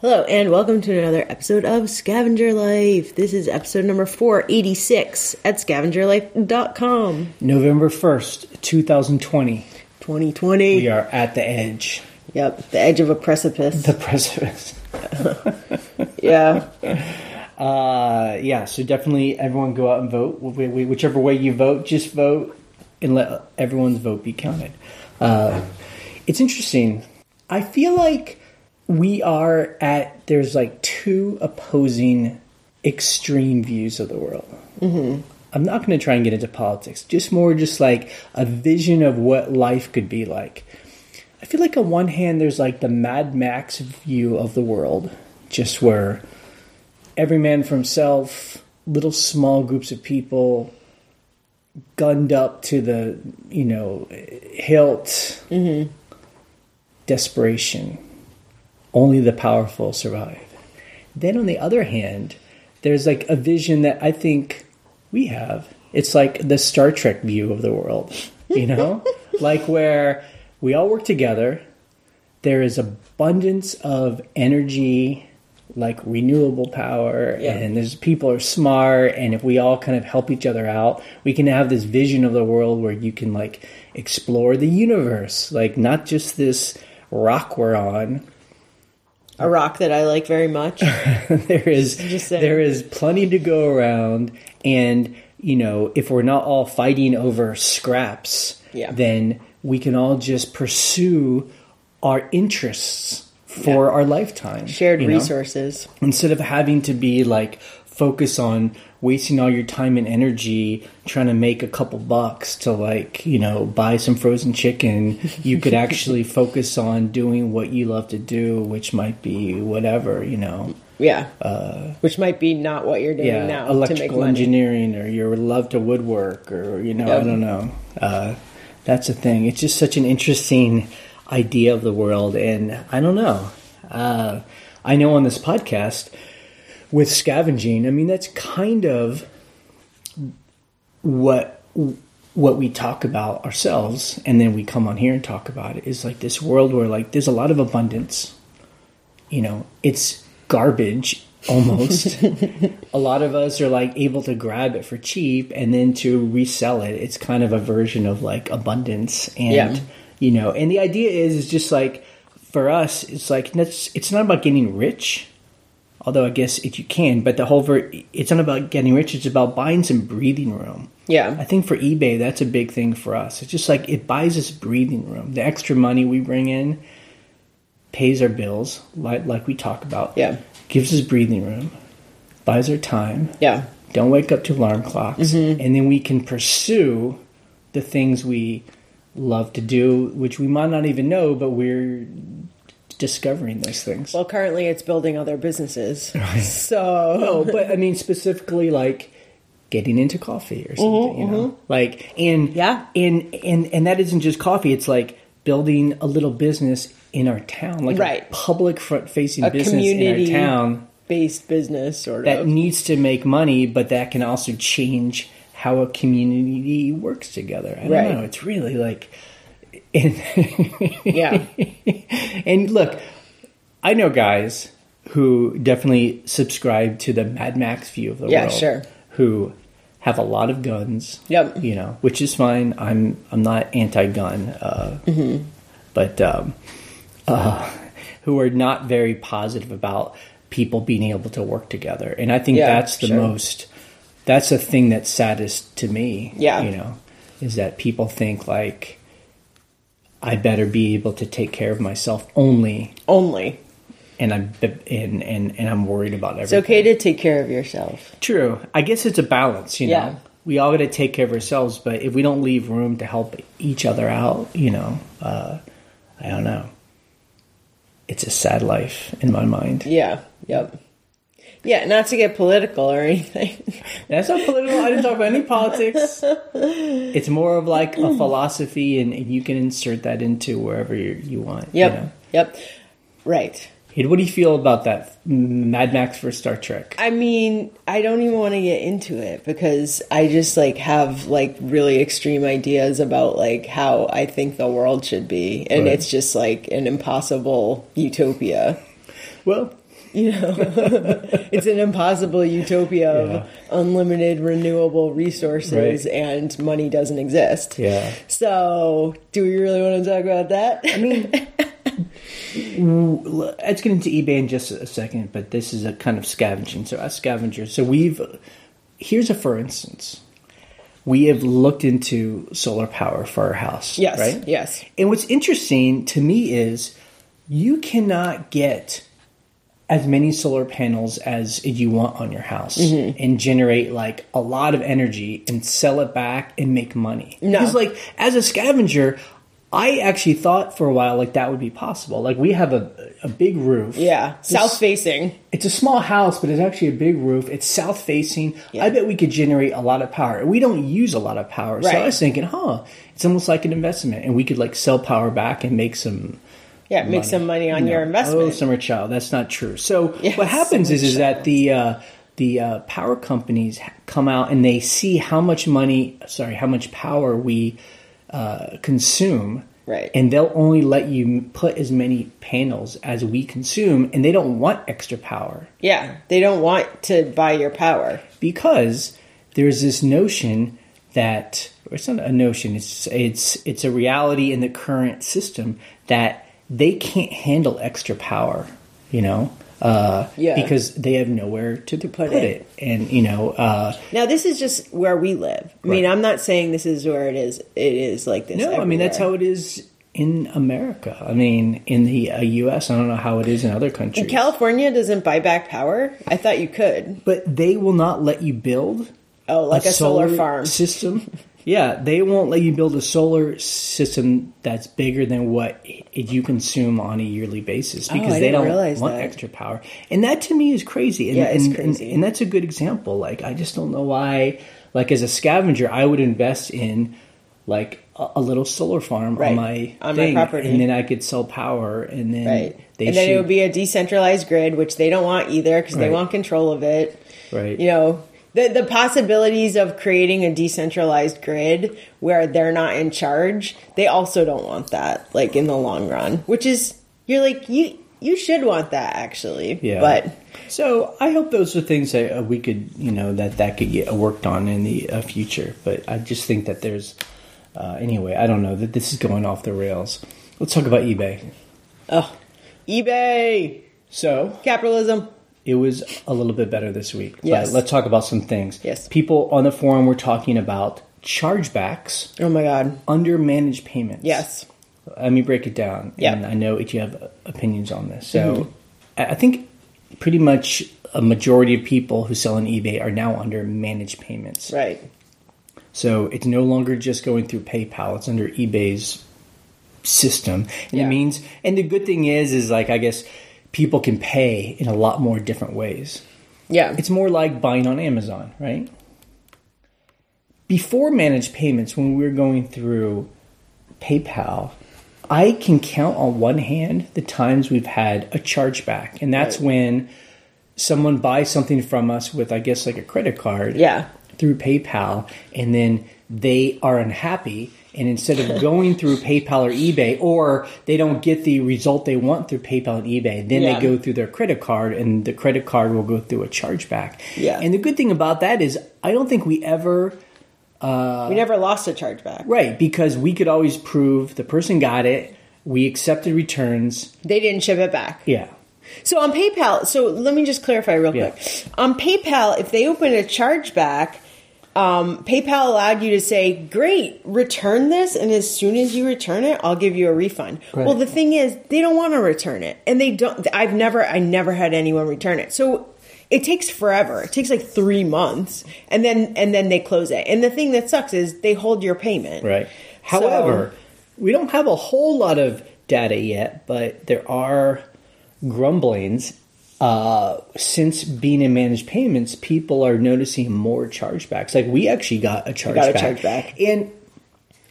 Hello, and welcome to another episode of Scavenger Life. This is episode number 486 at scavengerlife.com. November 1st, 2020. 2020. We are at the edge. Yep, the edge of a precipice. The precipice. yeah. Uh, yeah, so definitely everyone go out and vote. Wh- wh- Whichever way you vote, just vote and let everyone's vote be counted. Uh, it's interesting. I feel like we are at, there's like two opposing extreme views of the world. Mm-hmm. I'm not going to try and get into politics, just more just like a vision of what life could be like. I feel like on one hand, there's like the Mad Max view of the world, just where every man for himself, little small groups of people, gunned up to the, you know, hilt, desperation. Only the powerful survive. Then on the other hand, there's like a vision that I think we have. It's like the Star Trek view of the world, you know? like where we all work together, there is abundance of energy, like renewable power, Yeah. and there's people are smart, and if we all kind of help each other out, we can have this vision of the world where you can like explore the universe, like not just this rock we're on, A rock that I like very much. there is just there is plenty to go around and you know if we're not all fighting over scraps Yeah. then we can all just pursue our interests for Yeah. our lifetime Shared you know? resources. instead of having to be like focus on wasting all your time and energy trying to make a couple bucks to like you know buy some frozen chicken you could actually focus on doing what you love to do which might be whatever you know Yeah. Which might be not what you're doing Uh, yeah, now to make electrical money. engineering or your love to woodwork or you know I don't know. Uh, that's the thing. It's just such an interesting idea of the world, and I don't know. Uh, I know on this podcast with scavenging, I mean that's kind of what what we talk about ourselves, and then we come on here and talk about it. Is like this world where like there's a lot of abundance you know, it's garbage almost. a lot of us are like able to grab it for cheap and then to resell it. It's kind of a version of like abundance and Yeah. you know, and the idea is is just like for us it's like it's it's not about getting rich. Although I guess if you can, but the whole ver- it's not about getting rich, it's about buying some breathing room. Yeah, I think for eBay, that's a big thing for us. It's just like it buys us breathing room. The extra money we bring in pays our bills, like like we talk about. Yeah. gives us breathing room, buys our time. Yeah. Don't wake up to alarm clocks, Mm-hmm. and then we can pursue the things we love to do, which we might not even know, but we're discovering those things. Well, currently it's building other businesses. So. No, but I mean specifically like getting into coffee or something, you know? Like and Mm-hmm, Yeah. and and and that isn't just coffee, it's like building a little business in our town, like Right. a public front facing business community in our town based business, sort that of. needs to make money, but that can also change how a community works together. I don't Right. know. It's really like Yeah. and look, I know guys who definitely subscribe to the Mad Max view of the Yeah, world. sure. Who have a lot of guns. Yep. You know, which is fine. I'm I'm not anti-gun, uh, Mm-hmm. but um, uh, who are not very positive about people being able to work together. And I think Yeah, that's the sure. most. That's the thing that's saddest to me. Yeah. You know, is that people think like. I better be able to take care of myself only, Only. and I'm and and, and I'm worried about everything. It's okay to take care of yourself. True. I guess it's a balance, you know. Yeah. We all got to take care of ourselves, but if we don't leave room to help each other out, you know, uh, I don't know. It's a sad life in my mind. Yeah. Yep. Yeah, not to get political or anything. That's not political. I didn't talk about any politics. It's more of like a philosophy, and, and you can insert that into wherever you, you want. you Yep. know. Yep. Right. Hey, what do you feel about that Mad Max for Star Trek? I mean, I don't even want to get into it because I just like have like really extreme ideas about like how I think the world should be and Right. it's just like an impossible utopia. Well, You know, it's an impossible utopia of Yeah. unlimited renewable resources Right. and money doesn't exist. Yeah. So, do we really want to talk about that? I mean, let's get into eBay in just a second, but this is a kind of scavenging. So, as scavengers, so we've here's a for instance. We have looked into solar power for our house. yes, Right? yes, And what's interesting to me is you cannot get as many solar panels as you want on your house Mm-hmm. and generate like a lot of energy and sell it back and make money. No. Because like as a scavenger, I actually thought for a while like that would be possible. Like we have a a big roof. yeah. South facing. It's a small house, but it's actually a big roof. It's south facing. Yeah. I bet we could generate a lot of power. We don't use a lot of power. So I was thinking, huh, it's almost like an investment and we could like sell power back and make some Yeah, make some money on no. your investment. Oh, summer child, that's not true. So Yes, what happens is is that the uh, the uh, power companies come out and they see how much money, sorry, how much power we uh, consume. Right. And they'll only let you put as many panels as we consume, and they don't want extra power yeah, they don't want to buy your power. because there's this notion that or it's not a notion it's it's it's a reality in the current system that they can't handle extra power you know uh, Yeah. because they have nowhere to, put put, it. it. and you know uh, Now, this is just where we live. I mean, I'm not saying this is where it is. It is like this. no i mean that's how it is in america i mean in the uh, us i don't know how it is in other countries California doesn't buy back power. I thought you could. but they will not let you build Oh, like a, solar, farm. system. yeah, they won't let you build a solar system that's bigger than what you consume on a yearly basis oh, because Oh, they don't want that. extra power. And that to me is crazy. And, Yeah, it's and, crazy. And, and that's a good example. Like I just don't know why. Like as a scavenger, I would invest in like a, little solar farm Right. on my On my property. and then I could sell power, and then Right. they and then shoot, it would be a decentralized grid, which they don't want either because they want control of it. right. You know, the the possibilities of creating a decentralized grid where they're not in charge, they also don't want that like in the long run. Which is you're like you you should want that actually. Yeah. But So I hope those are things that uh, we could, you know, that that could get worked on in the uh, future. But I just think that there's, uh, anyway, I don't know that this is going off the rails. Let's talk about eBay. oh, eBay So capitalism. It was a little bit better this week. Yes. But let's talk about some things. Yes. People on the forum were talking about chargebacks Oh my god. under managed payments. Yes. Let me break it down. Yeah. And I know that you have opinions on this. So mm-hmm. I I think pretty much a majority of people who sell on eBay are now under managed payments. Right. So it's no longer just going through PayPal. It's under eBay's system. And Yeah. it means and the good thing is is like I guess people can pay in a lot more different ways. Yeah. It's more like buying on Amazon, right? Before managed payments, when we were going through PayPal, I can count on one hand the times we've had a chargeback. And that's Right. when someone buys something from us with, I guess, like a credit card yeah. through PayPal, and then they are unhappy. And instead of going through PayPal or eBay, or they don't get the result they want through PayPal and eBay, then Yeah. they go through their credit card, and the credit card will go through a chargeback. Yeah. And the good thing about that is, I don't think we ever uh, we never lost a chargeback. right because we could always prove the person got it. We accepted returns. They didn't ship it back. Yeah. So on PayPal, so let me just clarify real Yeah. quick. On PayPal, if they open a chargeback, um, PayPal allowed you to say, "Great, return this, and as soon as you return it, I'll give you a refund." Right. Well, the thing is, they don't want to return it, and they don't. I've never, I never had anyone return it. So it takes forever. It takes like three months, and then and then they close it. And the thing that sucks is they hold your payment. Right. So- However, we don't have a whole lot of data yet, but there are grumblings. Uh, since being in managed payments, people are noticing more chargebacks. Like we actually got a chargeback. got a chargeback. and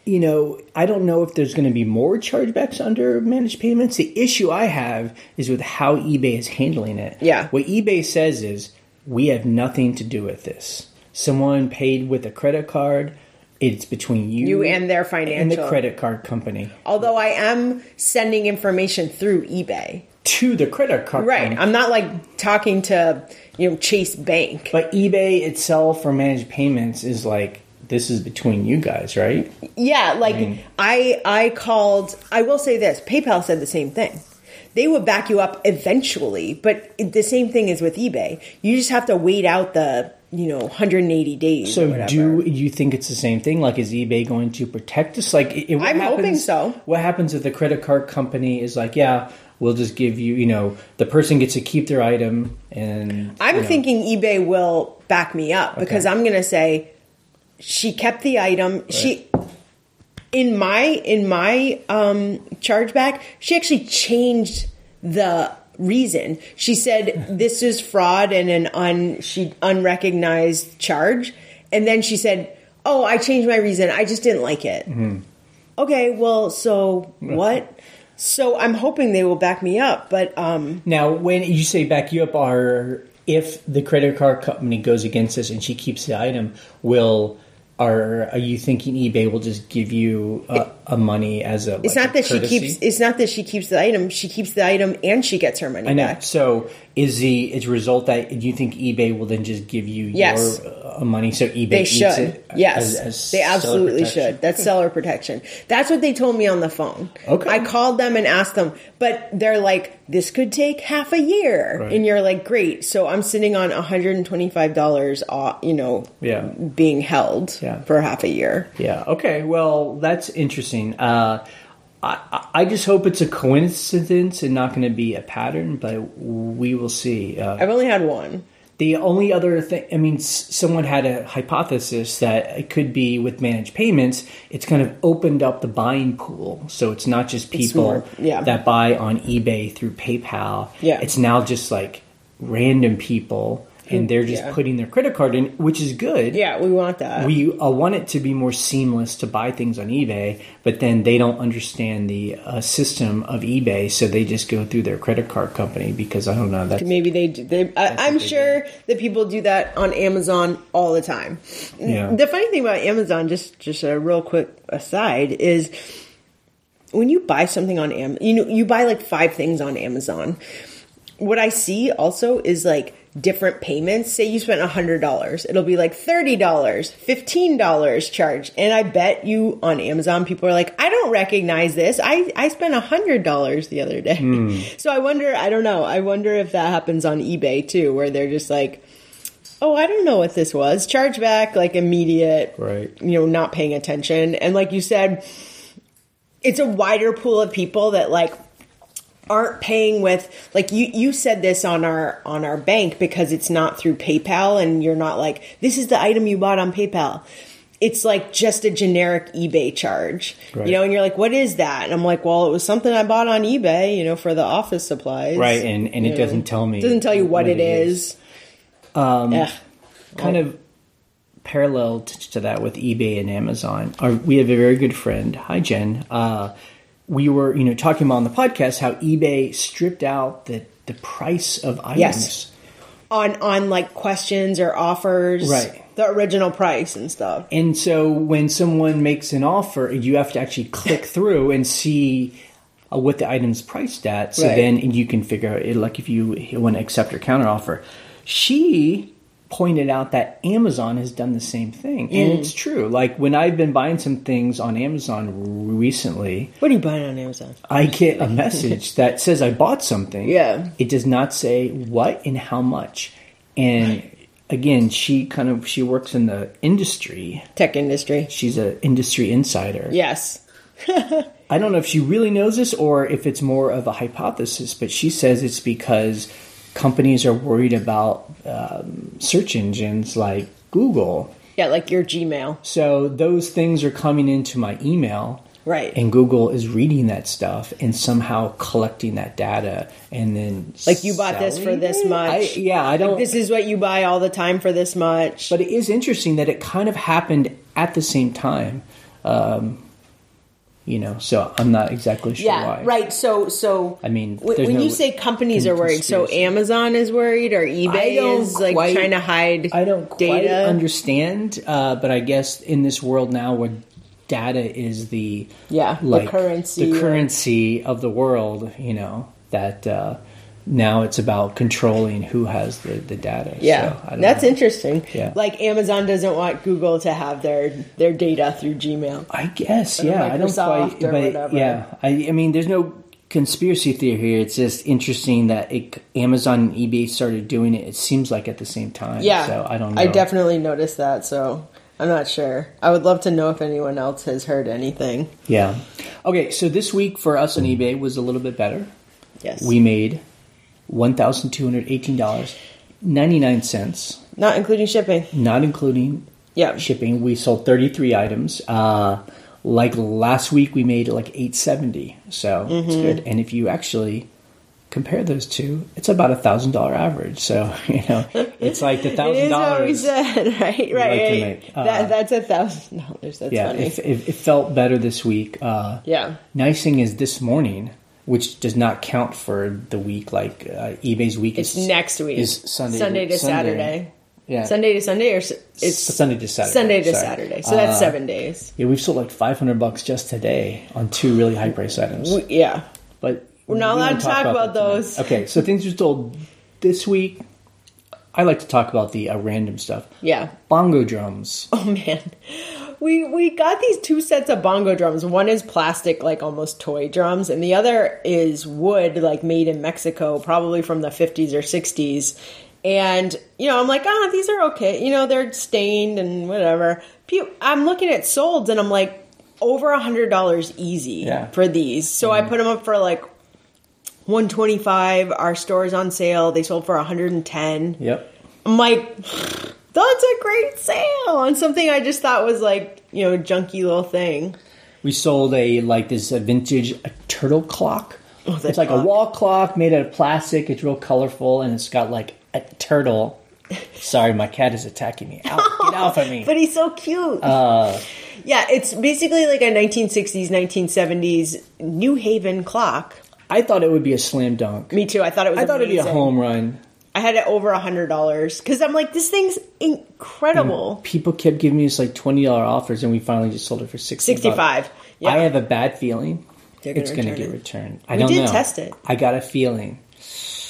you know, I don't know if there's going to be more chargebacks under managed payments. The issue I have is with how eBay is handling it. Yeah. What eBay says is we have nothing to do with this. Someone paid with a credit card. It's between you, You and their financial and the credit card company. Although I am sending information through eBay to the credit card Right. company. I'm not like talking to, you know, Chase Bank. But eBay itself for managed payments is like this is between you guys, right? Yeah, like mean- I I called I will say this, PayPal said the same thing. They will back you up eventually, but the same thing is with eBay. You just have to wait out the, you know, 180 days. So do you think it's the same thing? Like, is eBay going to protect us? Like, i- what I'm hoping so. What happens if the credit card company is like, yeah, we'll just give you, you know, the person gets to keep their item, and I'm you know, thinking eBay will back me up because I'm going to say she kept the item. She in my in my um chargeback, she actually changed the reason. She said this is fraud and an un she unrecognized charge, and then she said, "Oh, I changed my reason. I just didn't like it." Mm-hmm. Okay, well, so what? So I'm hoping they will back me up, but um Now, when you say back you up, are if the credit card company goes against us and she keeps the item, will are are you thinking eBay will just give you a, a money as a? It's like not a that she keeps. It's not that she keeps the item. She keeps the item and she gets her money I know. back. So is the is result that do you think eBay will then just give you Yes. your uh, money? So eBay They should. it yes, as- as they absolutely should. That's seller protection. That's what they told me on the phone. Okay. I called them and asked them, but they're like, "This could take half a year," Right. and you're like, "Great." So I'm sitting on 125 dollars, you know, Yeah. being held Yeah. for half a year. Yeah. Okay. Well, that's interesting. Uh, I, I- just hope it's a coincidence and not going to be a pattern, but we will see. Uh, I've only had one. The only other thing, I mean, s- someone had a hypothesis that it could be with managed payments, it's kind of opened up the buying pool. So it's not just people more- yeah. that buy on eBay through PayPal. Yeah. It's now just like random people and they're just yeah. putting their credit card in, which is good. Yeah, we want that. We uh, want it to be more seamless to buy things on eBay, but then they don't understand the uh, system of eBay, so they just go through their credit card company because I don't know. That's Maybe they do. They, I, I'm they sure that people do that on Amazon all the time. Yeah. The funny thing about Amazon, just just a real quick aside, is when you buy something on Am, you know, you buy like five things on Amazon. What I see also is like different payments. Say you spent hundred dollars, it'll be like thirty dollars, fifteen dollars charged, and I bet you on Amazon people are like, I don't recognize this. I I spent hundred dollars the other day. Hmm. So I wonder. I don't know. I wonder if that happens on eBay too, where they're just like. Oh, I don't know what this was. Charge back, like immediate, Right. You know, not paying attention. And like you said, it's a wider pool of people that like aren't paying with like you you said this on our on our bank because it's not through PayPal and you're not like this is the item you bought on PayPal. It's like just a generic eBay charge. Right. You know, and you're like, what is that? And I'm like, well, it was something I bought on eBay, you know, for the office supplies. right, and, and it You doesn't tell me. It doesn't tell you what, it is. Um, kind of parallel t- to that with eBay and Amazon. Our, we have a very good friend. Hi, Jen. Uh, we were, you know, talking about on the podcast how eBay stripped out the the price of items. Yes. on on like questions or offers, Right. The original price and stuff. And so when someone makes an offer, you have to actually click through and see uh, what the item's priced at. So Right. then you can figure out, like, if you want to accept her counter offer. She pointed out that Amazon has done the same thing. And Mm. it's true. Like, when I've been buying some things on Amazon recently, What are you buying on Amazon? I get a message that says I bought something. Yeah. It does not say what and how much. And again, she kind of she works in the industry Tech industry. she's an industry insider. Yes. I don't know if she really knows this or if it's more of a hypothesis, but she says it's because companies are worried about um, search engines like Google. Yeah, like your Gmail. So those things are coming into my email. Right. And Google is reading that stuff and somehow collecting that data and then Like you bought this for this much. I, yeah, I don't. This is what you buy all the time for this much. But it is interesting that it kind of happened at the same time. Um, you know, so I'm not exactly sure yeah, why. right. So, so I mean, when, when no you say companies are worried, so. Amazon is worried or eBay is like quite- trying to hide I don't quite data. understand, uh, but I guess in this world now where data is the Yeah, the like currency the currency of the world, you know, that uh, now it's about controlling who has the, the data. Yeah, So, that's know. interesting. Yeah. Like Amazon doesn't want Google to have their their data through Gmail. I guess, yeah. I don't quite, but whatever. yeah. I, I mean, there's no conspiracy theory here. It's just interesting that it, Amazon and eBay started doing it. It seems like at the same time. Yeah, So I don't know. I definitely noticed that. So I'm not sure. I would love to know if anyone else has heard anything. Yeah. Okay, so this week for us on eBay was a little bit better. Yes, We made one thousand two hundred eighteen dollars ninety nine cents, not including shipping. not including Yeah, shipping. We sold thirty three items. Uh, like last week, we made like eight seventy, so it's Mm-hmm. good. And if you actually compare those two, it's about a thousand dollar average. So you know, it's like the thousand what we dollars. said, right? Right, right. Uh, that that's a thousand dollars. That's Yeah, funny. it, it, it felt better this week. Uh, yeah, Nice thing is this morning, which does not count for the week. Like uh, eBay's week it's is next week. is Sunday Sunday to Sunday. Saturday. Yeah, Sunday to Sunday, or it's Sunday to Saturday. Sunday to sorry. Saturday. So that's Uh, seven days. Yeah, we've sold like five hundred bucks just today on two really high price items. W- Yeah, But We're not we allowed to talk about that tonight. those. Okay, so things are sold this week. I like to talk about the uh, random stuff. yeah. Bongo drums. Oh man. We we got these two sets of bongo drums. One is plastic like almost toy drums and the other is wood like made in Mexico, probably from the 50s or 60s. And you know, I'm like, "Ah, these are okay. You know, they're stained and whatever." I'm looking at solds and I'm like over a hundred dollars easy Yeah. for these. So I put them up for like 125. Our store's on sale. They sold for 110. Yep. I'm like, that's a great sale on something I just thought was like, you know, a junky little thing. We sold a like this uh, vintage uh, turtle clock. Oh, it's like clock. a wall clock made out of plastic. It's real colorful and it's got like a turtle. Sorry, my cat is attacking me. Out, get off of me. But he's so cute. Uh, yeah, it's basically like a 1960s, 1970s New Haven clock. I thought it would be a slam dunk. Me too. I thought it was. I thought it'd be a home run. I had it over a hundred dollars because I'm like, this thing's incredible. People kept giving us like twenty dollar offers, and we finally just sold it for sixty. 65. Yeah. I have a bad feeling They're gonna it's going to get returned. I We don't did know. test it. I got a feeling.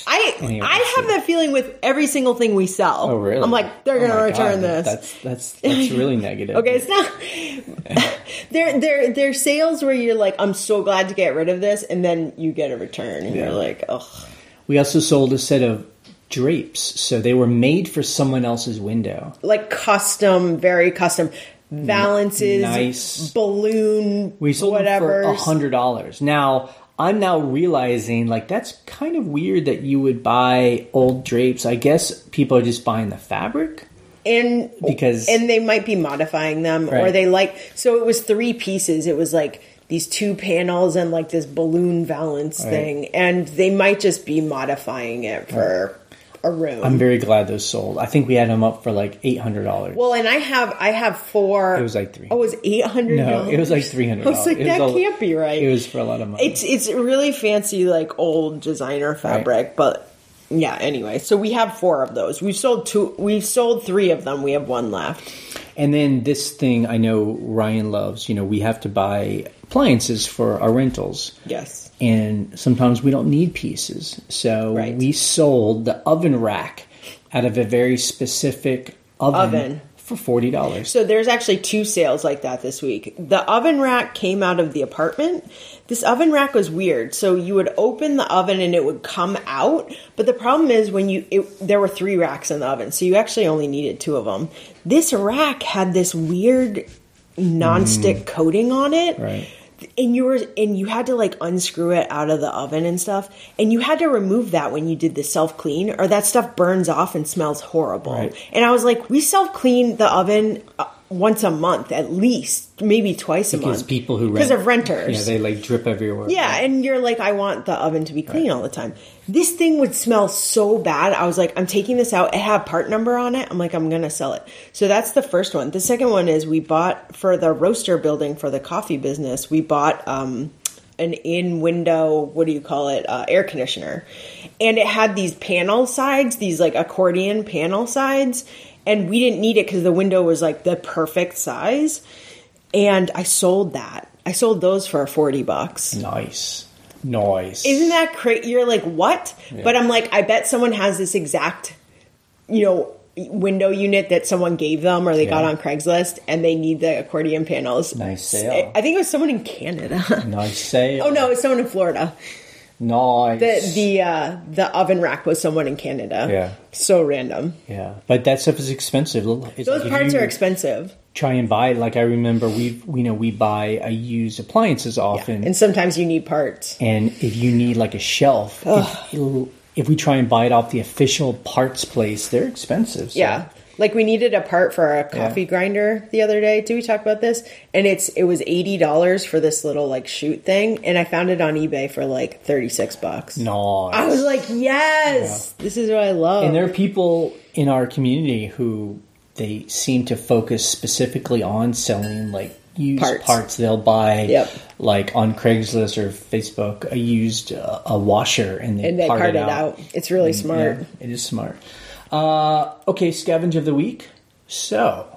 I Anyway, I have that feeling with every single thing we sell. Oh, really? I'm like, they're Oh gonna my return God, this. That's that's that's really negative. Okay, it's not. they're they're they're sales where you're like, I'm so glad to get rid of this, and then you get a return, and Yeah. you're like, oh, We also sold a set of drapes, so they were made for someone else's window. like custom, very custom valances, Nice. balloon, We sold whatever. for a hundred dollars. Now I'm now realizing like that's kind of weird that you would buy old drapes. I guess people are just buying the fabric. and Because- and they might be modifying them, or they like. So it was three pieces. It was like these two panels and like this balloon valance Right. thing, and they might just be modifying it for a room. I'm very glad those sold. I think we had them up for like eight hundred dollars. Well, and I have I have four. It was like three. Oh, it was eight hundred. no, it was like three hundred. I was like, that can't be right. It was for a lot of money. It's it's really fancy, like old designer fabric, but yeah. Anyway, so we have four of those. We've sold two. We've sold three of them. We have one left. And then this thing I know Ryan loves, you know, we have to buy appliances for our rentals. Yes. And sometimes we don't need pieces. So Right. we sold the oven rack out of a very specific oven, Oven. for $40. So there's actually two sales like that this week. The oven rack came out of the apartment. This oven rack was weird. So you would open the oven and it would come out, but the problem is when you it, there were three racks in the oven, so you actually only needed two of them. This rack had this weird non-stick coating on it. Mm. Right. And you were and you had to like unscrew it out of the oven and stuff, and you had to remove that when you did the self clean, or that stuff burns off and smells horrible. Right. And I was like, we self clean the oven uh, once a month at least, maybe twice a Because month. Because people who because rent, of renters. yeah, they like drip everywhere. Yeah, and you're like, I want the oven to be clean all the time. This thing would smell so bad. I was like, I'm taking this out. It had part number on it. I'm like, I'm gonna sell it. So that's the first one. The second one is we bought for the roaster building for the coffee business. We bought um, an in window. What do you call it? Uh, air conditioner, and it had these panel sides, these like accordion panel sides, and we didn't need it because the window was like the perfect size. And I sold that. I sold those for forty bucks. Nice. Noise. Isn't that crazy? You're like, what? But I'm like, I bet someone has this exact, you know, window unit that someone gave them or they got on Craigslist and they need the accordion panels. Nice sale. I think it was someone in Canada. nice sale. oh no, it was someone in Florida. Nice. The the uh, the oven rack was someone in Canada. Yeah. So random. yeah, but that stuff is expensive. It's Those like parts are expensive. Try and buy. Like I remember, we we know we buy a used appliances often, And sometimes you need parts. and if you need like a shelf, if, if we try and buy it off the official parts place, they're expensive. so- Yeah. Like we needed a part for a coffee Yeah. grinder the other day. Did we talk about this? And it's it was eighty dollars for this little like chute thing, and I found it on eBay for like thirty six bucks. Nice. I was like, yes, this is what I love. And there are people in our community who they seem to focus specifically on selling like used Parts. parts. They'll buy Yep. like on Craigslist or Facebook a used uh, a washer and they, and they part, part it it out. It's really smart. Yeah, it is smart. Uh, okay, scavenge of the week. So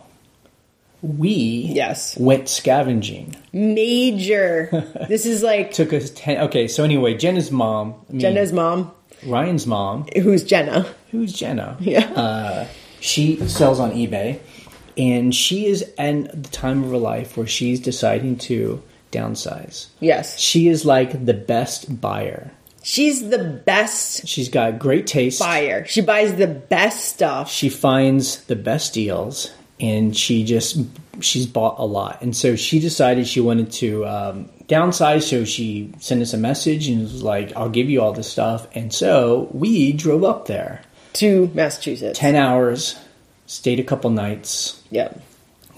we Yes. went scavenging. Major. this is like Took us ten. Okay, so anyway, Jenna's mom, I mean, Jenna's mom, Ryan's mom, who's Jenna. who's Jenna? Yeah. Uh, she sells on eBay, and she is at the time of her life where she's deciding to downsize. Yes. She is like the best buyer. She's the best She's got great taste. buyer. She buys the best stuff. She finds the best deals, and she just she's bought a lot. And so she decided she wanted to um, downsize. So she sent us a message and was like, "I'll give you all this stuff." And so we drove up there, to Massachusetts. ten hours, stayed a couple nights. Yep.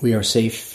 We are safe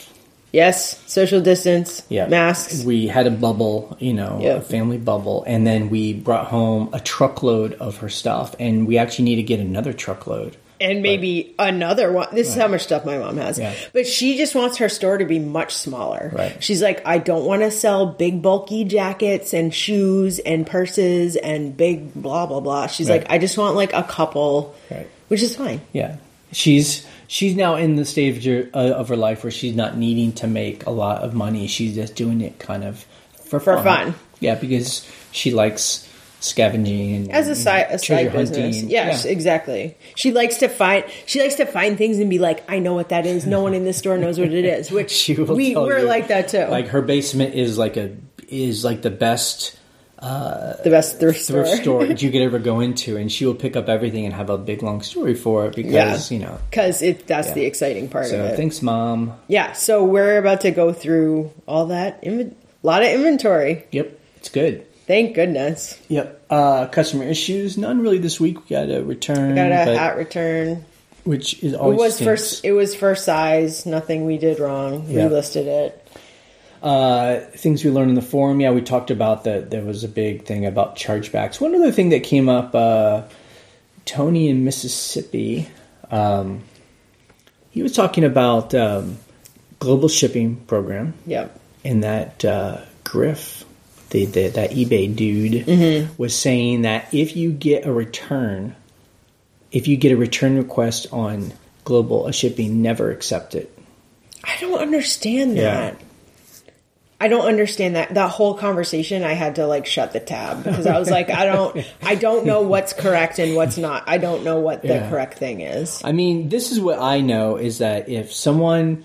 Yes. Social distance. Yeah. Masks. We had a bubble, you know, Yeah. a family bubble, and then we brought home a truckload of her stuff, and we actually need to get another truckload. and maybe another one. This is how much stuff my mom has. Yeah. But she just wants her store to be much smaller. Right. She's like, I don't want to sell big, bulky jackets and shoes and purses and big blah, blah, blah. She's Right. like, I just want like a couple, Right. which is fine. Yeah, she's she's now in the stage of her life where she's not needing to make a lot of money. She's just doing it kind of for For fun. Yeah, because she likes scavenging and As a side, a side business, hunting. yes, exactly. She likes to find. She likes to find things and be like, "I know what that is. No one in this store knows what it is." Which She will we we're you. like that too. Like her basement is like a is like the best the best thrift store. thrift store that you could ever go into, and she will pick up everything and have a big long story for it because you know. because it that's Yeah. the exciting part So of it. thanks, mom. Yeah, so we're about to go through all that. Inven- a lot of inventory. Yep, it's good. Thank goodness. Yep. Uh, customer issues, none really this week. We got a return, We Got a hat return. which is It always was stinks. first. It was first size. Nothing we did wrong. Yeah. We listed it. Uh, things we learned in the forum. Yeah, we talked about that. There was a big thing about chargebacks. One other thing that came up. Uh, Tony in Mississippi. Um, he was talking about um, global shipping program Yep. and that uh, Griff, the, the that eBay dude, Mm-hmm. was saying that if you get a return, if you get a return request on global shipping, never accept it. I don't understand Yeah. I don't understand that that whole conversation. I had to like shut the tab because I was like, I don't, I don't know what's correct and what's not. I don't know what the Yeah. correct thing is. I mean, this is what I know is that if someone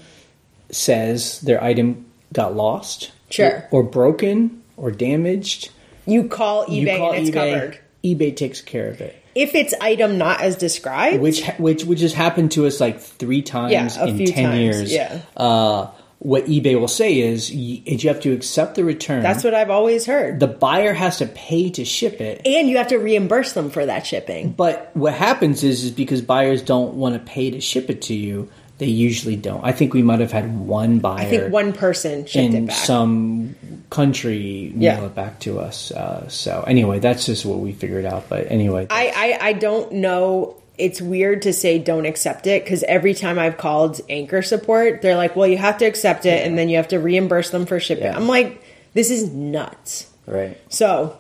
says their item got lost, Sure. or, or broken, or damaged, You call eBay you call and it's eBay. covered. eBay takes care of it. If it's item not as described, Which which which has happened to us like three times Yeah, in ten times, years. yeah. Uh, what eBay will say is y- is you have to accept the return. that's what I've always heard. the buyer has to pay to ship it. and you have to reimburse them for that shipping. But what happens is, is because buyers don't want to pay to ship it to you, they usually don't. I think we might have had one buyer. I think one person shipped it in back. some country Yeah. mail it back to us. Uh, so anyway, that's just what we figured out. But anyway, I, I I don't know. It's weird to say don't accept it because every time I've called Anchor support, they're like, "Well, you have to accept it, and then you have to reimburse them for shipping." Yeah. I'm like, "This is nuts." right. So,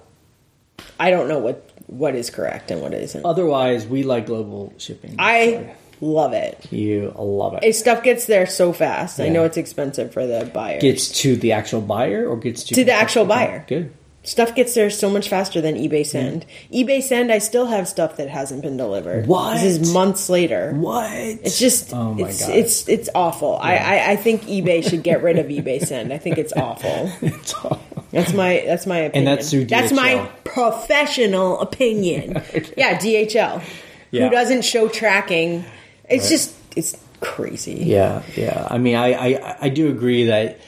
I don't know what what is correct and what isn't. Otherwise, we like global shipping. I love it. you love it. If stuff gets there so fast, I know it's expensive for the buyer. gets to the actual buyer or gets to To the actual buyer. Good. Stuff gets there so much faster than eBay hmm. Send. eBay Send, I still have stuff that hasn't been delivered. What? This is months later. What? It's just, Oh my it's, God. it's it's awful. I, I I think eBay should get rid of eBay Send. I think it's awful. It's all- That's my that's my opinion. And that's through That's my professional opinion. Yeah, DHL. Yeah. Who doesn't show tracking? It's just it's crazy. Yeah, yeah. I mean, I, I, I do agree that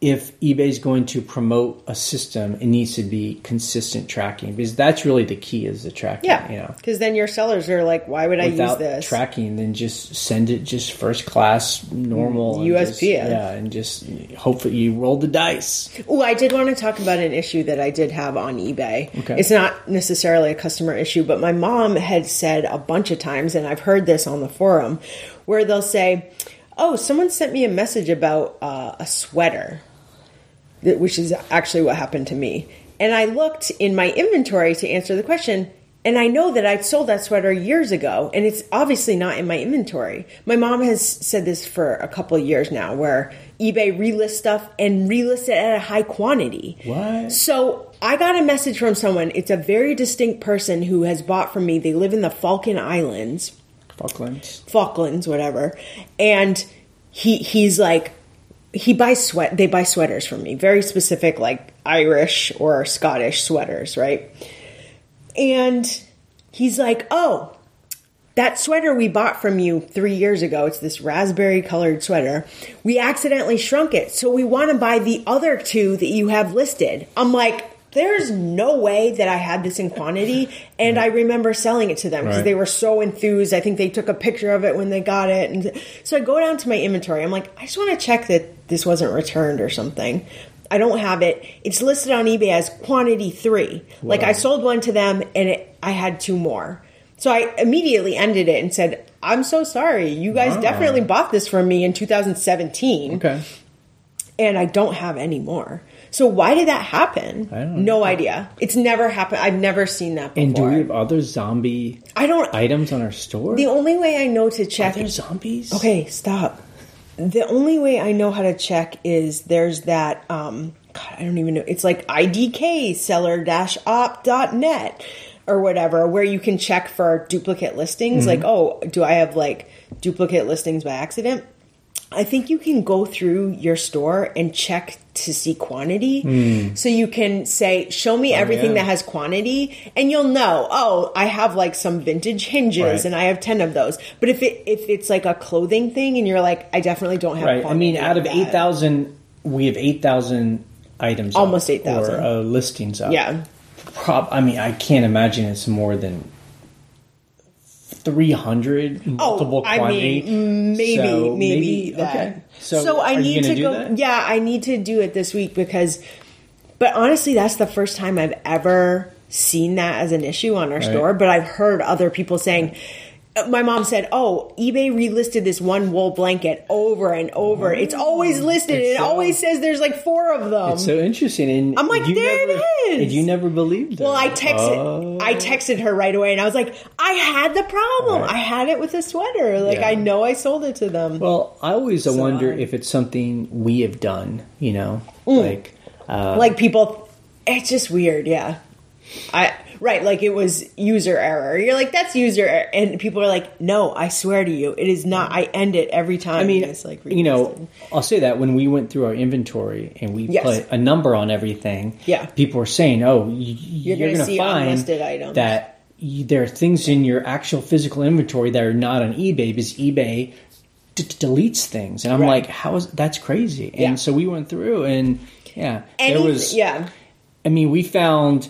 if eBay is going to promote a system, it needs to be consistent tracking because that's really the key is the tracking. Yeah, You know, because then your sellers are like, "Why would I use without this?" tracking, then just send it just first class, normal, USPS. just- yeah, and just hopefully you roll the dice. Oh, I did want to talk about an issue that I did have on eBay. Okay. It's not necessarily a customer issue, but my mom had said a bunch of times, and I've heard this on the forum, where they'll say, "Oh, someone sent me a message about uh, a sweater," which is actually what happened to me. And I looked in my inventory to answer the question. And I know that I'd sold that sweater years ago, and it's obviously not in my inventory. My mom has said this for a couple of years now, where eBay relists stuff and relists it at a high quantity. What? So I got a message from someone. It's a very distinct person who has bought from me. They live in the Falkland Islands. Falklands. Falklands, whatever. And he he's like he buys sweat they buy sweaters from me. Very specific like Irish or Scottish sweaters, right? And he's like, "Oh, that sweater we bought from you 3 years ago, it's this raspberry colored sweater. We accidentally shrunk it. So we want to buy the other two that you have listed." I'm like, there's no way that I had this in quantity, and I remember selling it to them because Right. they were so enthused. I think they took a picture of it when they got it, and so I go down to my inventory. I'm like, I just want to check that this wasn't returned or something. I don't have it. It's listed on eBay as quantity three. Like I sold one to them, and it, I had two more. So I immediately ended it and said, "I'm so sorry. You guys Wow. definitely bought this from me in 2017." Okay. and I don't have any more. So why did that happen? I don't no idea. It's never happened. I've never seen that before. And do we have other zombie I don't. items on our store? the only way I know to Are check. there zombies? Okay, stop. The only way I know how to check is there's that. Um, God, I don't even know. It's like IDK seller op.net or whatever, where you can check for duplicate listings. Like, oh, do I have like duplicate listings by accident? I think you can go through your store and check to see quantity. So you can say, show me everything yeah. that has quantity and you'll know, oh, I have like some vintage hinges Right. and I have 10 of those. But if it if it's like a clothing thing and you're like, I definitely don't have Right. I mean, out of eight thousand, we have eight thousand items. Almost 8,000. or, uh, listings up. Yeah. Prob. I mean, I can't imagine it's more than three hundred oh, multiple oh, I quantity. mean, maybe, So, maybe, that. Okay. So, I are need do go. that? Yeah, I need to do it this week because. But honestly, that's the first time I've ever seen that as an issue on our store. But I've heard other people saying. My mom said, "Oh, eBay relisted this one wool blanket over and over. It's always listed. It's and it always says there's like four of them." It's so interesting. And I'm like, there it never, is! And you never believed it. Well, I texted Oh. I texted her right away and I was like, I had the problem. Right. I had it with the sweater. Like Yeah. I know I sold it to them. Well, I always So wonder odd. if it's something we have done. You know, like uh, like people it's just weird, yeah. I right, like it was user error. You're like, that's user error and people are like, No, I swear to you, it is not I end it every time. I mean, it's like you know. I'll say that when we went through our inventory and we Yes. put a number on everything, Yeah. people were saying, "Oh, y- you're, gonna going to see find that y- there are things in your actual physical inventory that are not on eBay because eBay d- d- deletes things." And I'm Right. like, "How is that's crazy?" And Yeah. so we went through, and yeah, Any, there was, yeah. I mean, we found.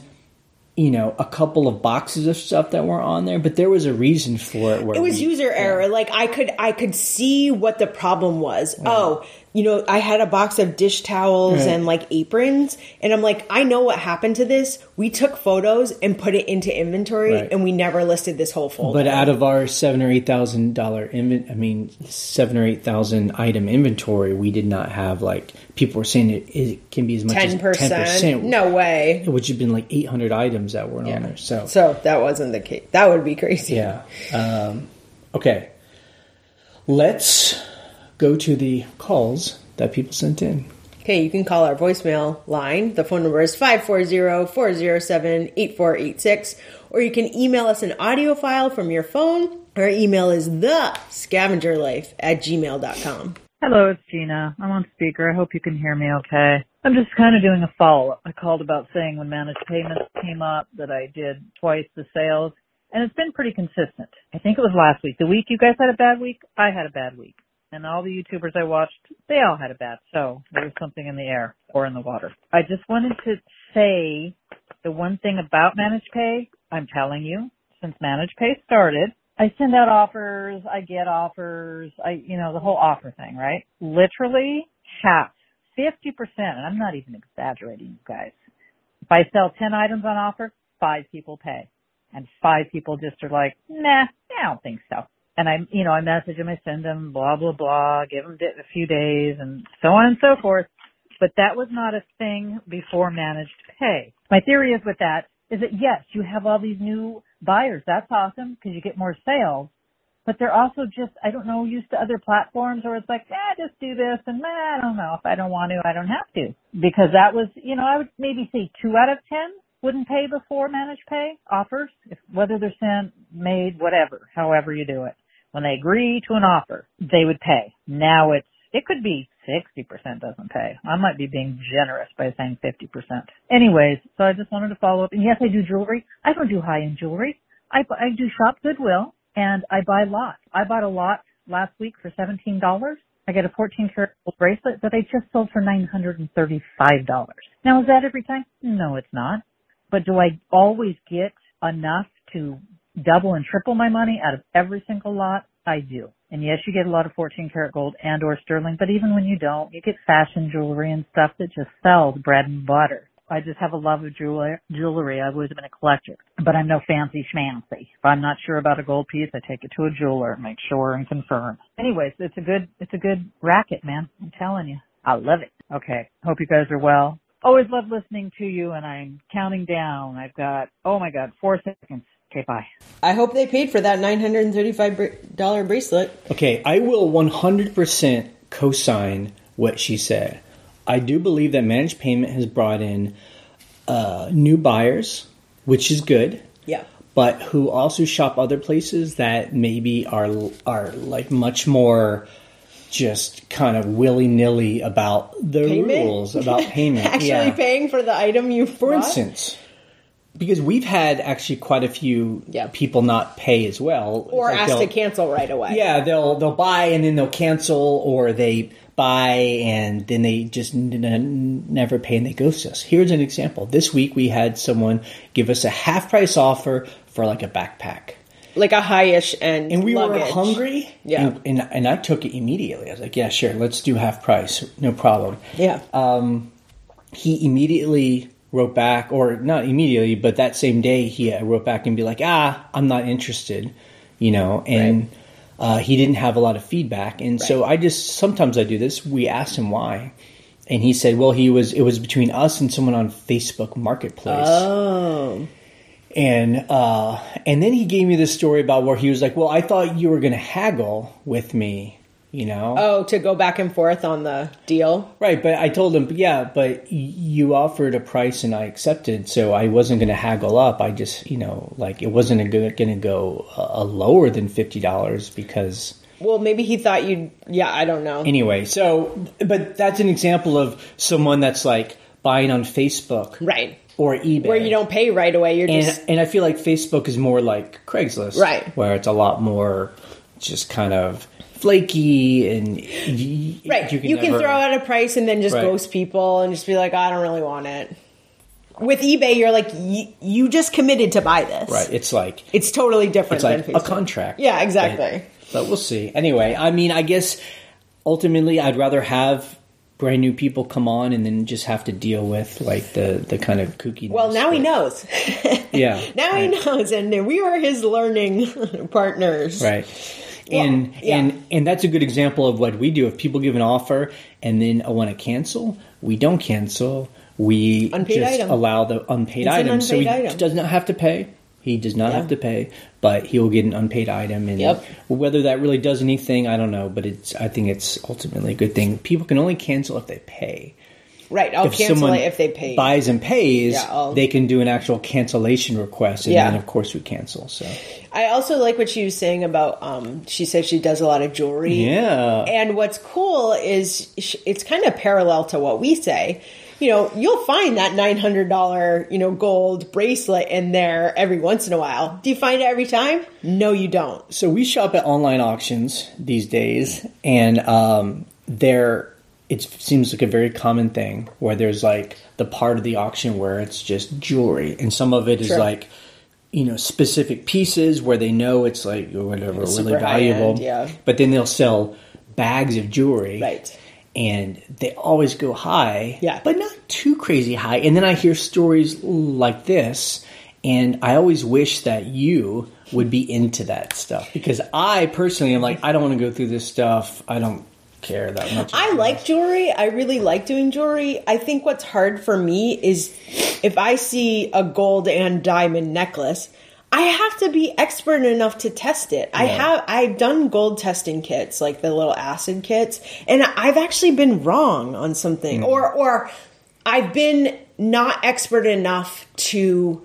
You know, a couple of boxes of stuff that were on there, but there was a reason for it. Where It was we- user error. Like I could I could see what the problem was. Oh, you know, I had a box of dish towels Right. and like aprons, and I'm like, I know what happened to this. We took photos and put it into inventory, Right. and we never listed this whole folder. But out of our seven or eight thousand dollar inven- I mean seven or eight thousand item inventory, we did not have like people were saying it, it can be as much ten as ten percent, no way. which had been like eight hundred items that weren't on there. So, So that wasn't the case. That would be crazy. yeah, um, okay. Let's go to the calls that people sent in. Okay. Okay, you can call our voicemail line. The phone number is 540-407-8486. Or you can email us an audio file from your phone. Our email is the scavengerlife at gmail.com. Hello, it's Gina. I'm on speaker. I hope you can hear me okay. I'm just kind of doing a follow up. I called about saying when managed payments came up that I did twice the sales, and it's been pretty consistent. I think it was last week. The week you guys had a bad week, I had a bad week. And all the YouTubers I watched, they all had a bad. So there was something in the air or in the water. I just wanted to say the one thing about managed pay, I'm telling you, since managed pay started, I send out offers, I get offers, I, you know, the whole offer thing, right? Literally half, 50%, and I'm not even exaggerating, you guys. If I sell 10 items on offer, five people pay. And five people just are like, nah, I don't think so. And I, you know, I message them, I send them, blah, blah, blah, give them a few days and so on and so forth. But that was not a thing before managed pay. My theory is with that is that yes, you have all these new buyers. That's awesome because you get more sales. But they're also just, I don't know, used to other platforms where it's like, eh, just do this and eh, I don't know. If I don't want to, I don't have to. Because that was, you know, I would maybe say two out of ten wouldn't pay before managed pay offers, if, whether they're sent, made, whatever, however you do it. When they agree to an offer, they would pay. Now it's, it could be 60% doesn't pay. I might be being generous by saying 50%. Anyways, so I just wanted to follow up. And yes, I do jewelry. I don't do high-end jewelry. I, I do shop Goodwill and I buy lots. I bought a lot last week for $17. I get a 14 karat gold bracelet that I just sold for $935. Now is that every time? No, it's not. But do I always get enough to double and triple my money out of every single lot? I do. And yes, you get a lot of 14 karat gold and or sterling, but even when you don't, you get fashion jewelry and stuff that just sells bread and butter. I just have a love of jewelry. I've always been a collector, but I'm no fancy schmancy. If I'm not sure about a gold piece, I take it to a jeweler, make sure and confirm. Anyways, it's a good, it's a good racket, man. I'm telling you, I love it. Okay, hope you guys are well. Always love listening to you, and I'm counting down. I've got, oh my god, four seconds. Okay, bye. I hope they paid for that $935 bracelet. Okay, I will 100% co sign what she said. I do believe that managed payment has brought in uh, new buyers, which is good, Yeah. but who also shop other places that maybe are are like much more just kind of willy nilly about the Payment? rules about payment. Actually yeah. paying for the item you For bought? instance, because we've had actually quite a few Yeah. people not pay as well, Or like asked to cancel right away. Yeah, they'll they'll buy and then they'll cancel, or they buy and then they just n- n- never pay and they ghost us. Here's an example. This week we had someone give us a half price offer for like a backpack. Like a high-ish and And we were hungry, Yeah. and, and and I took it immediately. I was like, "Yeah, sure, let's do half price, no problem." Yeah. Um, he immediately wrote back, or not immediately, but that same day he uh, wrote back and be like, ah, I'm not interested, you know, and uh, he didn't have a lot of feedback, and so I just sometimes I do this. We asked him why, and he said, well, he was it was between us and someone on Facebook Marketplace. oh. And uh, and then he gave me this story about where he was like, "Well, I thought you were going to haggle with me, you know." Oh, to go back and forth on the deal. Right, but I told him, yeah, but you offered a price and I accepted, so I wasn't going to haggle up. I just, you know, like it wasn't going to go uh, lower than fifty dollars because Well, maybe he thought you'd. Yeah, I don't know. anyway. So, but that's an example of someone that's like buying on Facebook, right. or eBay, Where you don't pay right away. You're And just. and I feel like Facebook is more like Craigslist, Right. Where it's a lot more just kind of flaky and y- Right. You can, never- throw out a price and then just Right. ghost people and just be like, I don't really want it. With eBay, you're like, y- you just committed to buy this. right. It's like It's totally different it's like than a contract. Yeah, exactly. But, but we'll see. Anyway, I mean, I guess ultimately, I'd rather have brand new people come on and then just have to deal with like the the kind of kooky. Well, now he knows. Yeah, now he knows, and we are his learning partners. Right. And yeah. and and that's a good example of what we do. If people give an offer and then want to cancel, we don't cancel. We Unpaid just item. allow the unpaid It's item. so he item. does not have to pay. He does not Yeah. have to pay, but he will get an unpaid item. And Yep. whether that really does anything, I don't know. But it's I think it's ultimately a good thing. People can only cancel if they pay. Right, I'll cancel it if they pay. buys and pays, Yeah, they can do an actual cancellation request, and Yeah. then of course we cancel. So I also like what she was saying about. Um, she said she does a lot of jewelry. yeah, And what's cool is it's kind of parallel to what we say. You know, you'll find that nine hundred dollar, you know, gold bracelet in there every once in a while. Do you find it every time? No, you don't. So we shop at online auctions these days, and um, there it seems like a very common thing where there's like the part of the auction where it's just jewelry, and some of it is Sure. like you know specific pieces where they know it's like whatever Super really valuable. high-end, yeah. But then they'll sell bags of jewelry, Right. And they always go high, Yeah. but not too crazy high. And then I hear stories like this, and I always wish that you would be into that stuff because I personally am like, I don't want to go through this stuff. I don't care that much. I like jewelry. I really like doing jewelry. I think what's hard for me is if I see a gold and diamond necklace, I have to be expert enough to test it. I have I've done gold testing kits, like the little acid kits, and I've actually been wrong on something. Hmm. Or or I've been not expert enough to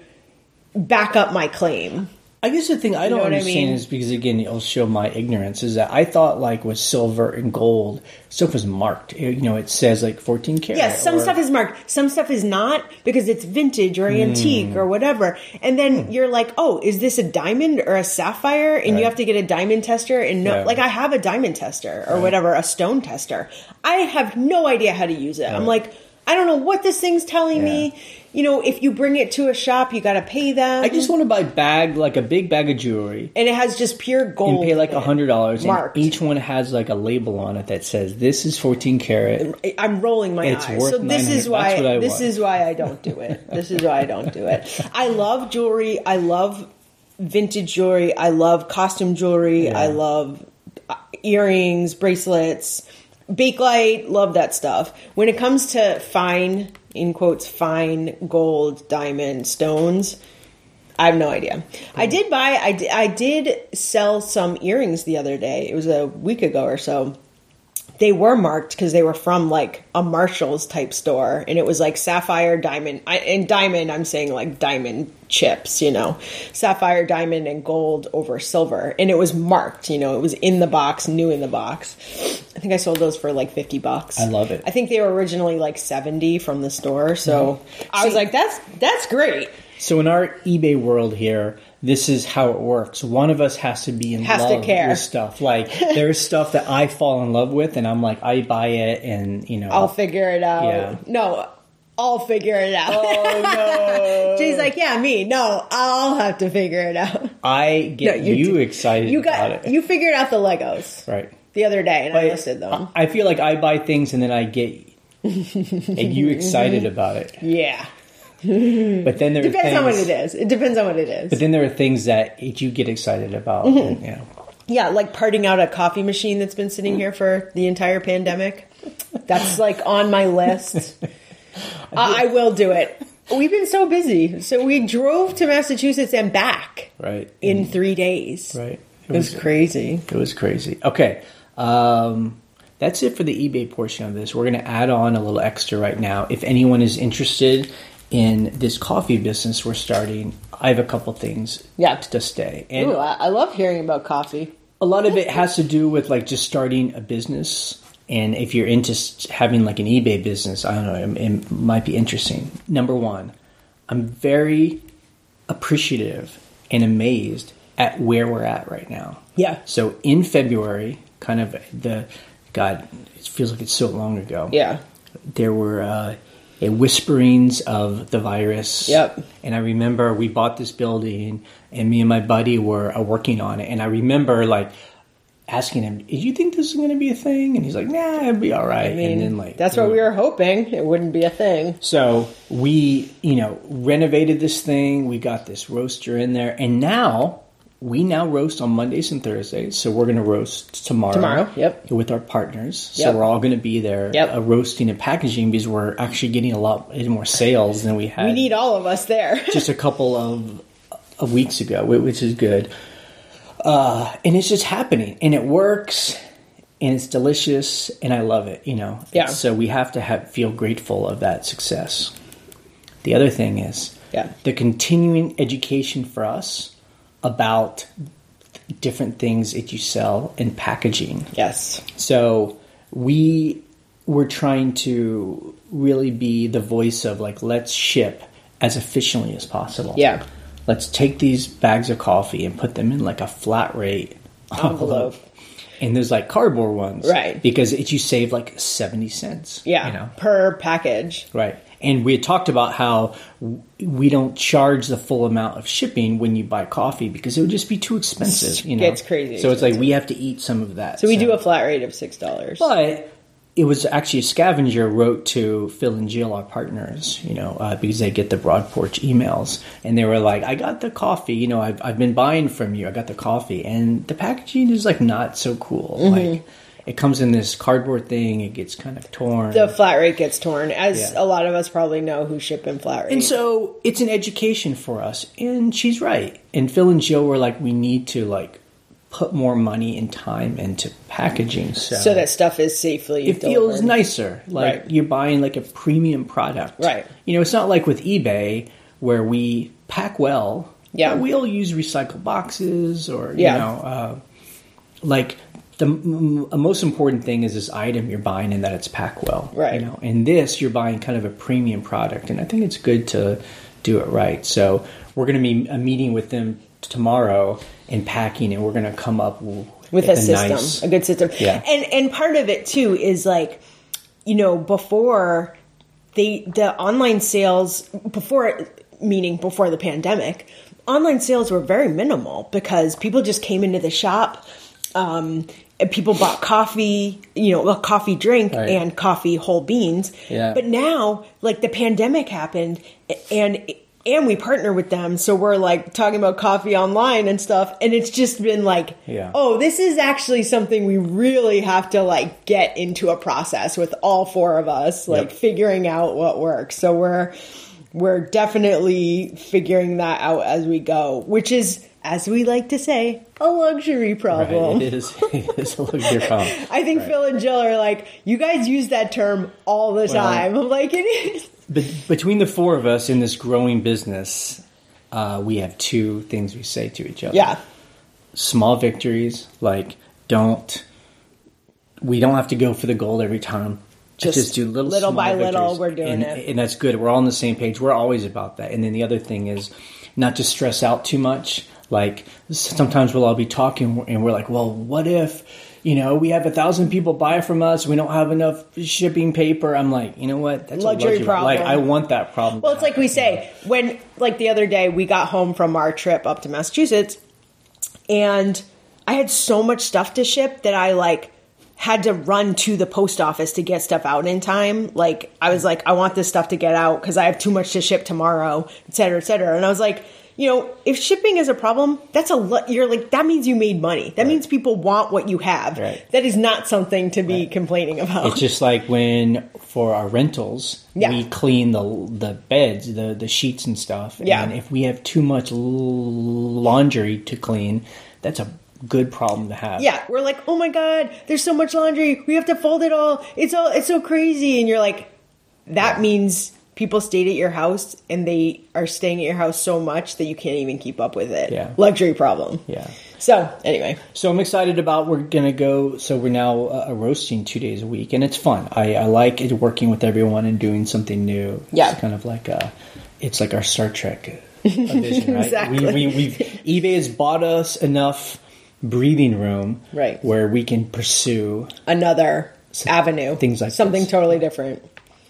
back up my claim. I guess the thing I don't know what I understand mean? is because again, it'll show my ignorance. Is that I thought like with silver and gold, stuff was marked. You know, it says like fourteen karat. Yes, some or- stuff is marked, some stuff is not because it's vintage or antique hmm. or whatever. And then hmm. you're like, oh, is this a diamond or a sapphire? And you have to get a diamond tester. And no, Yeah. like I have a diamond tester or whatever, a stone tester. I have no idea how to use it. I'm like, I don't know what this thing's telling me. You know, if you bring it to a shop, you got to pay them. I just want to buy bag like a big bag of jewelry. and it has just pure gold. and pay like a hundred dollars. And Marked. each one has like a label on it that says this is fourteen karat. I'm rolling my It's eyes. So this is why I this want. is why I don't do it. This is why I don't do it. I love jewelry. I love vintage jewelry. I love costume jewelry. Yeah. I love uh, earrings, bracelets, bakelite. Love that stuff. When it comes to fine, in quotes, fine gold, diamond, stones. I have no idea. I hmm. did buy. I I did sell some earrings the other day. It was a week ago or so they were marked because they were from like a Marshalls type store, and it was like sapphire, diamond, I, and diamond. I'm saying like diamond chips, you know, sapphire, diamond, and gold over silver, and it was marked. You know, it was in the box, new in the box. I think I sold those for like fifty bucks. I love it. I think they were originally like seventy from the store, so mm-hmm. I was like, "That's that's great." So in our eBay world here, this is how it works. One of us has to be in Has to love care. with stuff. Like there's stuff that I fall in love with, and I'm like, I buy it, and you know, I'll figure it out. Yeah. No, I'll figure it out. Oh no! She's like, yeah, me. No, I'll have to figure it out. I get No, you you, excited You about got it, you figured out the Legos right? the other day, and I But listed them. I feel like I buy things and then I get and you excited about it. yeah, But then there are depends things, on what it is. It depends on what it is. But then there are things that you get excited about. Mm-hmm. and, yeah. yeah, like parting out a coffee machine that's been sitting here for the entire pandemic. That's like on my list. I I will do it. We've been so busy, so we drove to Massachusetts and back Right. in three days. right. It was crazy. It was crazy. Okay. Um, that's it for the eBay portion of this. We're going to add on a little extra right now. If anyone is interested in this coffee business we're starting, I have a couple things Yeah. to stay. And Ooh, I, I love hearing about coffee. a lot of it has to do with like just starting a business. And if you're into having like an eBay business, I don't know, it, it might be interesting. Number one, I'm very appreciative and amazed at where we're at right now. Yeah. So in February, kind of the God, it feels like it's so long ago. Yeah. There were uh, whisperings of the virus. Yep. And I remember we bought this building, and me and my buddy were uh, working on it. And I remember like asking him, "Do you think this is going to be a thing?" And he's like, "Nah, it'll be all right." I mean, and then like that's what we were hoping. It wouldn't be a thing. so we, you know, renovated this thing. We got this roaster in there, and now we now roast on Mondays and Thursdays. So we're going to roast tomorrow. Tomorrow, yep. With our partners, Yep. so we're all going to be there, Yep. uh, roasting and packaging because we're actually getting a lot more sales than we had We need all of us there. just a couple of, of weeks ago, which is good. Uh, and it's just happening, and it works. and it's delicious, and I love it. You know, Yeah. So we have to have feel grateful of that success. The other thing is, Yeah. the continuing education for us about different things that you sell and packaging. Yes. So we were trying to really be the voice of like let's ship as efficiently as possible. Yeah. Let's take these bags of coffee and put them in like a flat rate Envelope. And there's like cardboard ones. Right. Because it, you save like 70 cents. Yeah. You know? Per package. Right. And we had talked about how we don't charge the full amount of shipping when you buy coffee because it would just be too expensive. You know, Gets crazy So it's like we have to eat some of that. So we do a flat rate of six dollars. But it was actually a scavenger wrote to Phil and Jill, our partners, you know, uh, because they get the Broad Porch emails, and they were like, "I got the coffee, you know, I've I've been buying from you. I got the coffee, and the packaging is like not so cool. Mm-hmm. Like it comes in this cardboard thing, it gets kind of torn. The flat rate gets torn, as Yeah. a lot of us probably know who ship in flat rate. And so it's an education for us, and she's right. And Phil and Jill were like, we need to like put more money and time into packaging, so, so that stuff is safely. it feels nicer. Like Right. you're buying like a premium product, Right. You know, it's not like with eBay where we pack well. Yeah. but we'll use recycled boxes or you Yeah. know, uh, like the m- m- most important thing is this item you're buying and that it's packed well, Right. You know, and this you're buying kind of a premium product, and I think it's good to do it right. So we're going to be a meeting with them tomorrow in packing, and we're going to come up with a system, nice- a good system. Yeah. And and part of it too is like, you know, before they the online sales before meaning before the pandemic, online sales were very minimal because people just came into the shop. Um, people bought coffee, you know, a coffee drink Right. and coffee whole beans. Yeah. But now, like the pandemic happened, and and we partner with them, so we're like talking about coffee online and stuff, and it's just been like, Yeah. oh, this is actually something we really have to like get into a process with all four of us, like Yep. figuring out what works. So we're we're definitely figuring that out as we go, which is, as we like to say, a luxury problem. Right, it is. It is a luxury problem. I think Right. Phil and Jill are like, you guys use that term all the time. I'm like, it is. But between the four of us in this growing business, uh, we have two things we say to each other. Yeah. Small victories, like don't. We don't have to go for the gold every time. Just Just, do little, little by little, we're doing and, it. and that's good. We're all on the same page. We're always about that. And then the other thing is not to stress out too much. Like sometimes we'll all be talking and we're like, well, what if you know we have a thousand people buy from us, we don't have enough shipping paper? I'm like, you know what? That's Luxury a problem. Like I want that problem. Well, it's like we say when, like the other day, we got home from our trip up to Massachusetts, and I had so much stuff to ship that I like had to run to the post office to get stuff out in time. Like I was like, I want this stuff to get out because I have too much to ship tomorrow, et cetera, et cetera. And I was like, you know, if shipping is a problem, that's a lo- you're like that means you made money. That means people want what you have. Right. That is not something to be complaining about. It's just like when for our rentals, Yeah. we clean the the beds, the the sheets and stuff. Yeah. And if we have too much laundry to clean, that's a good problem to have. Yeah, we're like, oh my god, there's so much laundry. We have to fold it all. It's all it's so crazy. And you're like, that means people stayed at your house and they are staying at your house so much that you can't even keep up with it. Yeah. luxury problem. Yeah. So anyway, So I'm excited about we're gonna go. So we're now uh, roasting two days a week, and it's fun. I, I like it working with everyone and doing something new. Yeah. it's kind of like a, it's like our Star Trek vision, right? Exactly. We, we, we've eBay has bought us enough breathing room, Right. where we can pursue. another avenue, things like something this. totally different.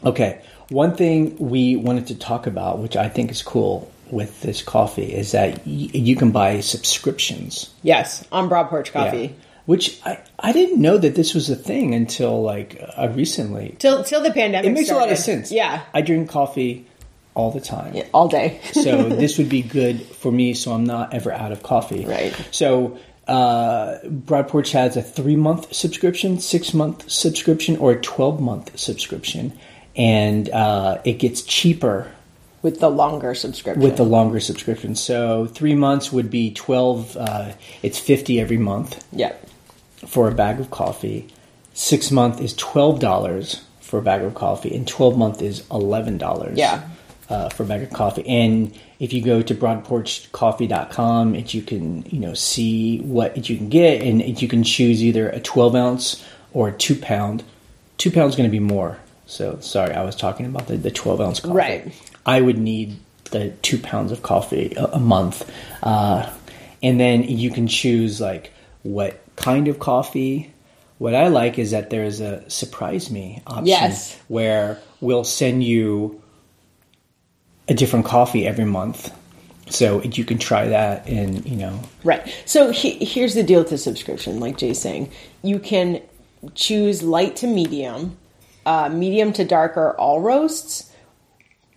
Okay, one thing we wanted to talk about, which I think is cool with this coffee, is that y- you can buy subscriptions. Yes, on Broad Porch Yeah. Coffee. Which I, I didn't know that this was a thing until like uh, recently. Till till the pandemic. It makes a lot of sense. Yeah, I drink coffee all the time. all day. so this would be good for me so I'm not ever out of coffee. Right. So uh, Broad Porch has a three month subscription, six month subscription, or a 12 month subscription. And uh, it gets cheaper with the longer subscription. with the longer subscription. So three months would be 12, uh, it's 50 every month. yeah, for a bag of coffee. Six month is twelve dollars for a bag of coffee, and twelve month is eleven dollars. Yeah. Uh, for a bag of coffee, and if you go to broadporchcoffee.com, it you can you know see what you can get, and it, you can choose either a twelve ounce or a two pound. Two pounds going to be more. So sorry, I was talking about the, the twelve ounce coffee. Right. I would need the two pounds of coffee a, a month, uh, and then you can choose like what kind of coffee. What I like is that there's a surprise me option Yes. where we'll send you a different coffee every month, so you can try that and you know Right. So he, here's the deal with the subscription, like Jay's saying. You can choose light to medium, uh, medium to dark are all roasts,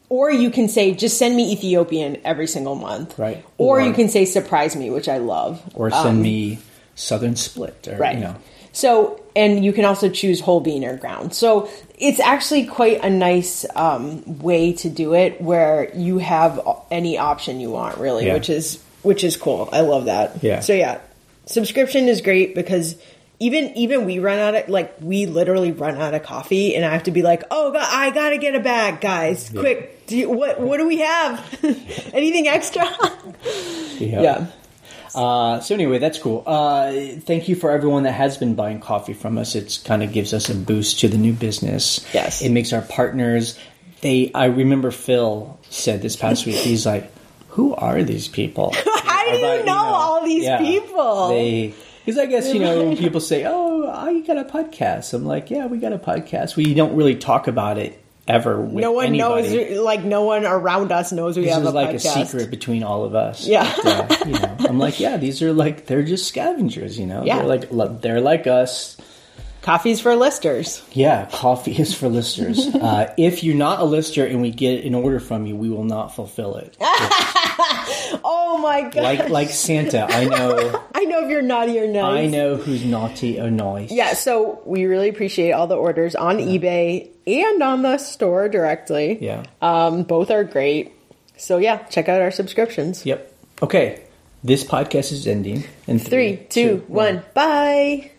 or you can say just send me Ethiopian every single month. Right. Or, Or- you can say surprise me, which I love. or send me Southern Split or Um, Right. you know So, and you can also choose whole bean or ground. So it's actually quite a nice um, way to do it, where you have any option you want, really, Yeah. which is which is cool. I love that. Yeah. So yeah, subscription is great because even even we run out of like we literally run out of coffee, and I have to be like, oh god, I gotta get a bag, guys, quick. Do you, what what do we have? Anything extra? yeah. Uh, so anyway, that's cool. Uh, thank you for everyone that has been buying coffee from us. It's kind of gives us a boost to the new business. Yes. it makes our partners. They, I remember Phil said this past week. He's like, "Who are these people? How do you About, know all these people? They, because I guess you know people say, "Oh, I got a podcast." I'm like, "Yeah, we got a podcast." We don't really talk about it ever. With No one anybody. knows, like no one around us knows we This have is a like podcast. a secret between all of us. Yeah. But, uh, you know, I'm like, yeah, these are like they're just scavengers. You know, Yeah. they're like they're like us. Coffee's for listers. Yeah, coffee is for listers. uh, if you're not a lister and we get an order from you, we will not fulfill it. Oh my god! Like like Santa, I know I know if you're naughty or nice. I know who's naughty or nice. Yeah, so we really appreciate all the orders on eBay and on the store directly. Yeah. Um, both are great. So yeah, check out our subscriptions. Yep. Okay. This podcast is ending in Three, two, one, bye.